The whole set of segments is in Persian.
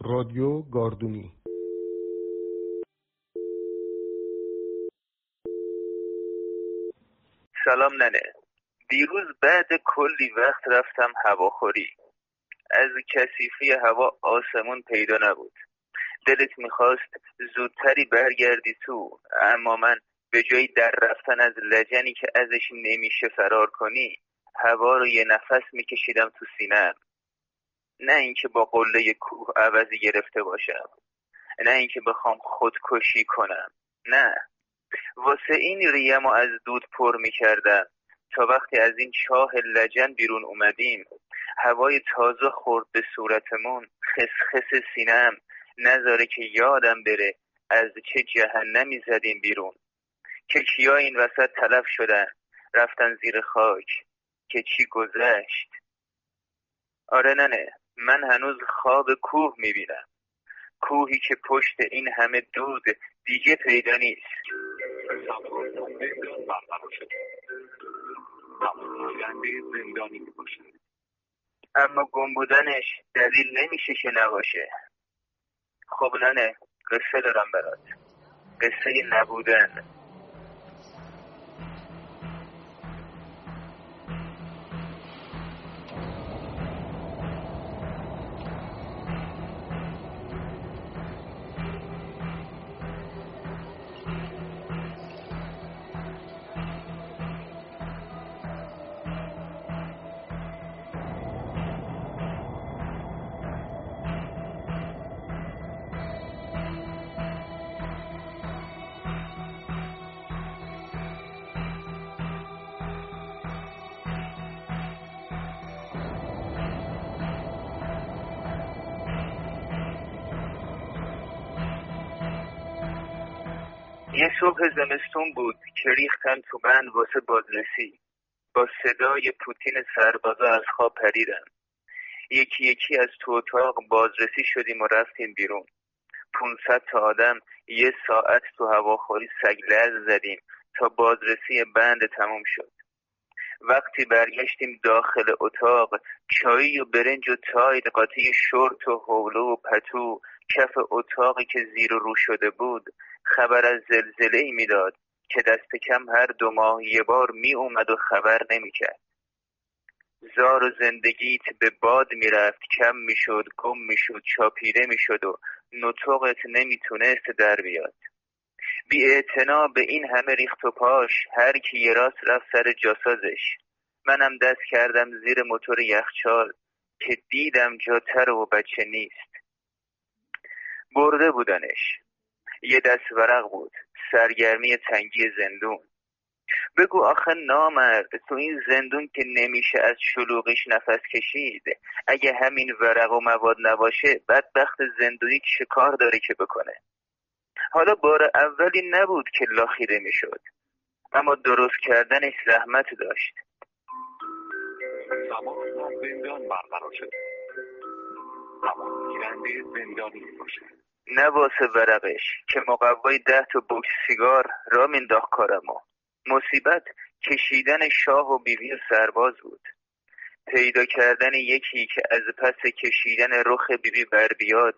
رادیو گاردونی سلام ننه. دیروز بعد کلی وقت رفتم هواخوری. از کثیفی هوا آسمون پیدا نبود. دلت می‌خواست زودتری برگردی تو اما من به جای در رفتن از لجنی که ازش نمیشه فرار کنی هوا رو یه نفس میکشیدم تو سینم نه اینکه با قله کوه عوضی گرفته باشم. نه اینکه بخوام خودکشی کنم. نه. واسه این ریم و از دود پر می‌کردم. تا وقتی از این چاه لجن بیرون اومدیم هوای تازه خورد به صورتمون خسخس سینم نذاره که یادم بره از چه جهنمی زدیم بیرون. که کیا این وسط تلف شدن؟ رفتن زیر خاک. که چی گذشت؟ آره ننه من هنوز خواب کوه می‌بینم. کوهی که پشت این همه دود دیگه پیدا نیست. اما گم بودنش دلیل نمیشه که نباشه. خب ننه قصه دارم برات. قصه نبودن. یه صبح زمستون بود که ریختن تو بند واسه بازرسی. با صدای پوتین سربازا از خواب پریدن. یکی یکی از تو اتاق بازرسی شدیم و رفتیم بیرون. 500 تا آدم یه ساعت تو هواخوری سگلز زدیم تا بازرسی بند تموم شد. وقتی برگشتیم داخل اتاق چایی و برنج و تاید قاطی شورت و حولو و پتو کف اتاقی که زیر و رو شده بود خبر از زلزله ای می‌داد که دست کم هر دو ماه یه بار می اومد و خبر نمی کرد. زار و زندگیت به باد می‌رفت کم می‌شد گم می‌شد چاپیده می‌شد و نطقت نمی‌تونست در بیاد. بی به این همه ریخت و پاش هر کی یه راست رفت سر جاسازش. منم دست کردم زیر موتور یخچال که دیدم جاتر و بچه نیست. برده بودنش. یه دست ورق بود. سرگرمی تنگی زندون. بگو آخه نامرد تو این زندون که نمیشه از شلوغش نفس کشید. اگه همین ورق و مواد نباشه بدبخت زندونی که کار داره که بکنه. حالا بار اولی نبود که لاخیره می‌شد. اما درست کردنش زحمت داشت. زمان زندان برقرار شد. گیرنده زندانی باشه. نه ورقش که مقوای ده تا بوکس سیگار را مینداخت کارمو. مصیبت کشیدن شاه و بیوی و سرباز بود. پیدا کردن یکی که از پس کشیدن رخ بیبی بر بیاد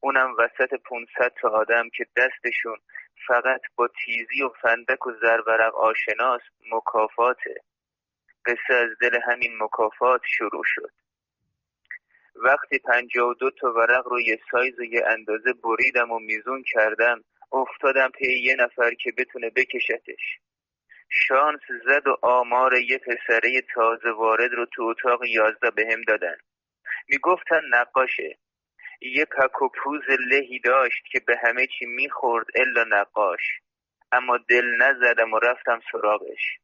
اونم وسط 500 تا آدم که دستشون فقط با تیزی و فندک و زرورق آشناست مکافاته. قصه از دل همین مکافات شروع شد. وقتی پنجاه و دو تا ورق رو یه سایز و یه اندازه بریدم و میزون کردم افتادم پی یه نفر که بتونه بکشتش. شانس زد و آمار یه پسره تازه وارد رو تو اتاق یازده بهم دادن. می‌گفتن نقاشه. یه پک و پوز لهی داشت که به همه چی می‌خورد الا نقاش. اما دل نزدم و رفتم سراغش.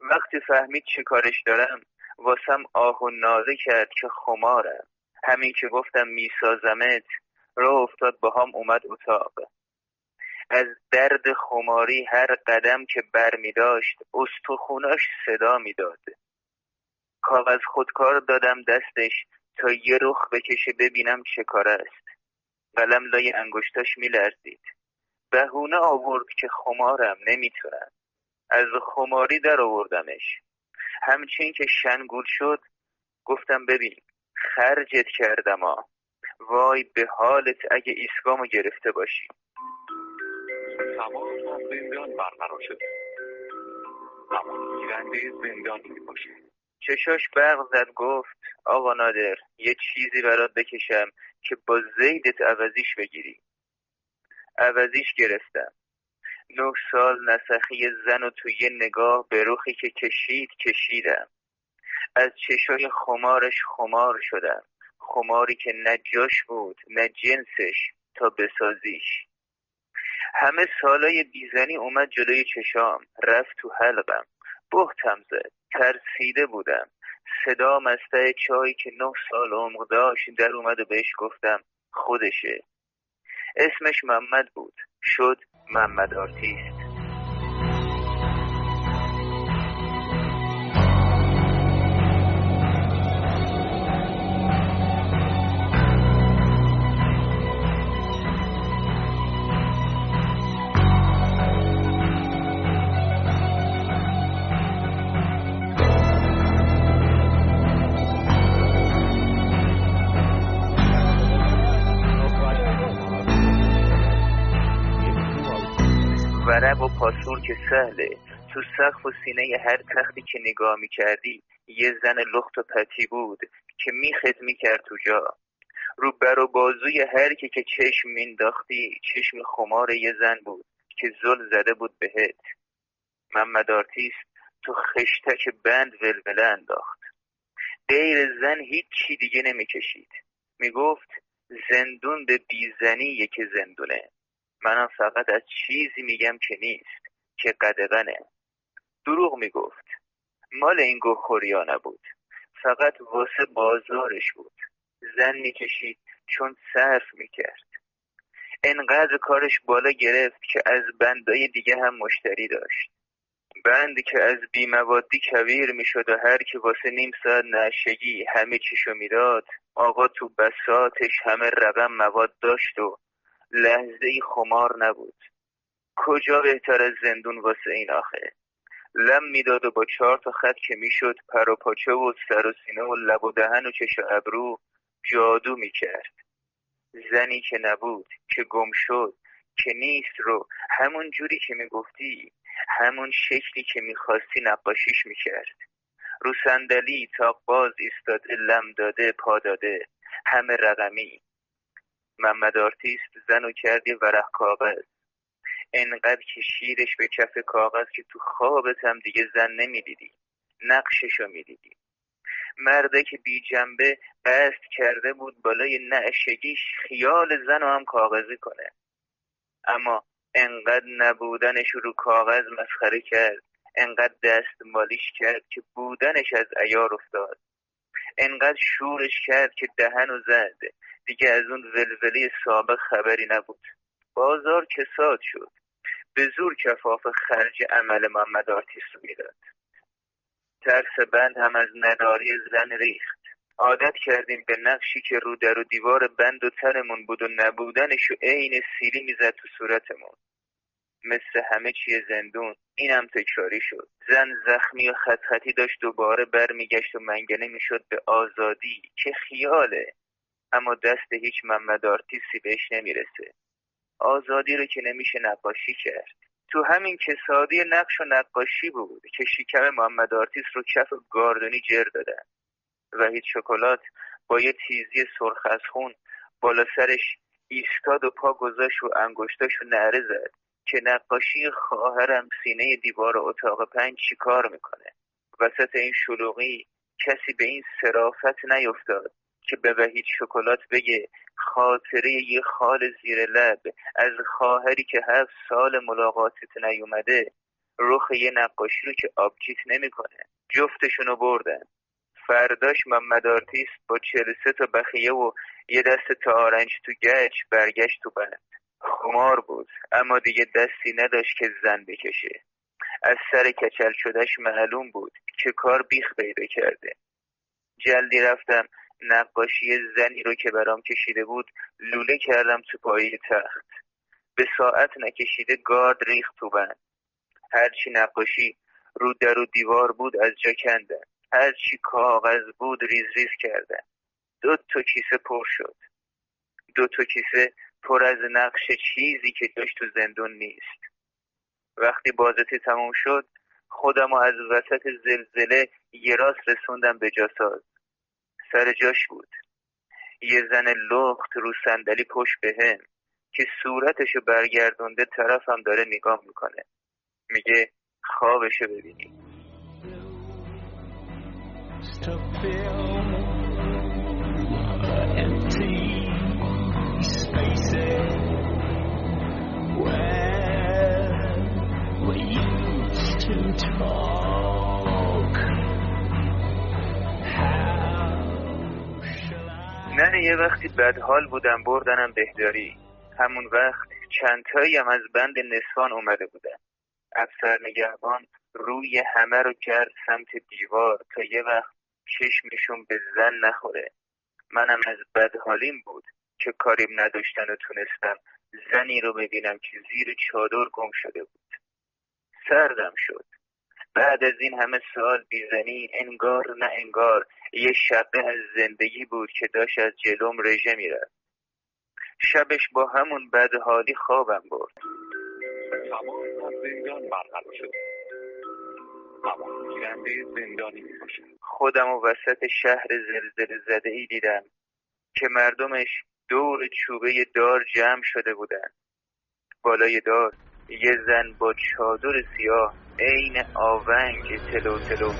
وقتی فهمید چه کارش دارم واسم آه و نازه کرد که خمارم همین که گفتم میسازمت را افتاد با هم اومد اتاق. از درد خماری هر قدم که بر می داشت استخوناش صدا می‌داد کاغذ خودکار دادم دستش تا یه رخ بکشه ببینم چه کار است. قلم لای انگشتاش میلرزید بهونه آورد که خمارم نمی‌تونم. از خماری در آوردمش. همچین که شنگول شد گفتم ببین خرجت کردم ها. وای به حالت اگه ایسگامو گرفته باشی. سوار از زندان برقرار شد گیرنده زندان می باشه. چشاش برق زد گفت آقا نادر یه چیزی برات بکشم که با زیدت عوضیش بگیری. عوضیش گرفتم. نه سال نسخی زن و توی یه نگاه به روخی که کشید کشیدم. از چشای خمارش خمار شدم. خماری که نه جاش بود نه جنسش تا بسازیش. همه سالای بیزنی اومد جلوی چشام. رفت تو حلقم. بهتم زد. ترسیده بودم. صدا مسته چایی که نه سال عمق داشت در اومد و بهش گفتم خودشه. اسمش محمد بود. شد محمد آرتیست که سهله. تو سقف و سینه هر تختی که نگاه می‌کردی یه زن لخت و پتی بود که میخت می‌کرد تو جا. رو بر و بازوی هر کی که چشم مینداختی چشم خمار یه زن بود که زل زده بود بهت. محمد آرتیست تو خشتک بند ولوله انداخت. غیر زن هیچی دیگه نمی‌کشید می‌گفت زندون به بی‌زنیه که زندونه. منم فقط از چیزی میگم که نیست. که قدغنه. دروغ می‌گفت. مال این گوخوریا نبود. فقط واسه بازارش بود. زن می‌کشید چون صرف می‌کرد. انقدر کارش بالا گرفت که از بندای دیگه هم مشتری داشت. بند که از بیموادی کویر می‌شد و هر که واسه نیم ساعت نشگی همه چیشو می‌داد آقا تو بساتش همه رقم مواد داشت و لحظه خمار نبود. کجا بهتر از زندون واسه این آخه؟ لم می‌داد و با چهار تا خط که می‌شد پر و پاچه و سر و سینه و لب و دهن و چش و ابرو جادو می‌کرد. زنی که نبود که گم شد که نیست رو همون جوری که می‌گفتی همون شکلی که می‌خواستی نقاشیش می‌کرد. رو صندلی طاق‌باز ایستاده لم داده پا داده همه رقمی. محمد آرتیست زن و کردی ورق کاغذ. انقدر کشیدش به کف کاغذ که تو خوابت هم دیگه زن نمی‌دیدی. نقششو می‌دیدی. مرتیکه بی جنبه قصد کرده بود بالای نشئگیش خیال زن و هم کاغذی کنه. اما انقدر نبودنش رو کاغذ مسخره کرد. انقدر دست مالیش کرد که بودنش از عیار افتاد. انقدر شورش کرد که دل و زد. دیگه از اون ولوله سابق خبری نبود. بازار کساد شد. به زور کفاف خرج عمل محمد آرتیس رو می‌داد. ترس بند هم از نداری زن ریخت. عادت کردیم به نقشی که رو در و دیوار بند و ترمون بود و نبودنش و عین سیلی می‌زد تو صورتمون. مثل همه چیه زندون اینم تکراری شد. زن زخمی و خط خطی داشت دوباره برمیگشت و منگنه می‌شد به آزادی که خیاله. اما دست هیچ محمد آرتیسی بهش نمی‌رسه. آزادی رو که نمیشه نقاشی کرد. تو همین کسادی نقش و نقاشی بود که شکم محمد آرتیس رو کف گاردونی جر دادن وحید شکلات با یه تیزی سرخ از خون بالا سرش ایستاد و پا گذاشت و انگشتاش رو نعره زد که نقاشی خواهرم سینه دیوار اتاق پنج چیکار می‌کنه؟ وسط این شلوغی کسی به این سرافت نیفتاد که به وحید شکلات بگه خاطره یه خال زیر لب از خواهری که هفت سال ملاقاتت نیومده رخ یه نقاشی رو که آبجیت نمی‌کنه. جفتشونو بردن. فرداش محمد آرتیست با چلسه تا بخیه و یه دست تا آرنج تو گچ برگشت تو بند. خمار بود اما دیگه دستی نداشت که زن بکشه. از سر کچل شدهش معلوم بود که کار بیخ پیدا کرده. جلدی رفتم نقاشی زنی رو که برام کشیده بود لوله کردم تو پایی تخت. به ساعت نکشیده گارد ریخت تو بند. هرچی نقاشی رو در و دیوار بود از جا کندن. هرچی کاغذ بود ریز ریز کردن. دو تا کیسه پر شد. دو تا کیسه پر از نقش چیزی که داشت تو زندون نیست. وقتی بازتی تموم شد خودم از وسط زلزله یه راست رسوندم به جاساز سر جاش بود. یه زن لخت رو صندلی پشت بهم که صورتشو برگردونده طرفم داره نگاه می‌کنه. میگه خوابشو ببینی. نه یه وقتی بدحال بودم بردنم بهداری. همون وقت چندتایی هم از بند نسوان اومده بودن افسر نگهبان روی همه رو کرد سمت دیوار تا یه وقت چشمشون به زن نخوره. منم از بدحالیم بود که کاریم نداشتن و تونستم زنی رو ببینم که زیر چادر گم شده بود. سردم شد. بعد از این همه سال بیزنی انگار نه انگار یه شبه از زندگی بود که داشت از جلوم رژه می‌رفت. شبش با همون بدحالی خوابم برد. تمام از زندان برقرار شد. زندانی می خودم و وسط شهر زلزله زده ای دیدم که مردمش دور چوبه دار جمع شده بودن. بالای دار یه زن با چادر سیاه عین آونگ تلو تلو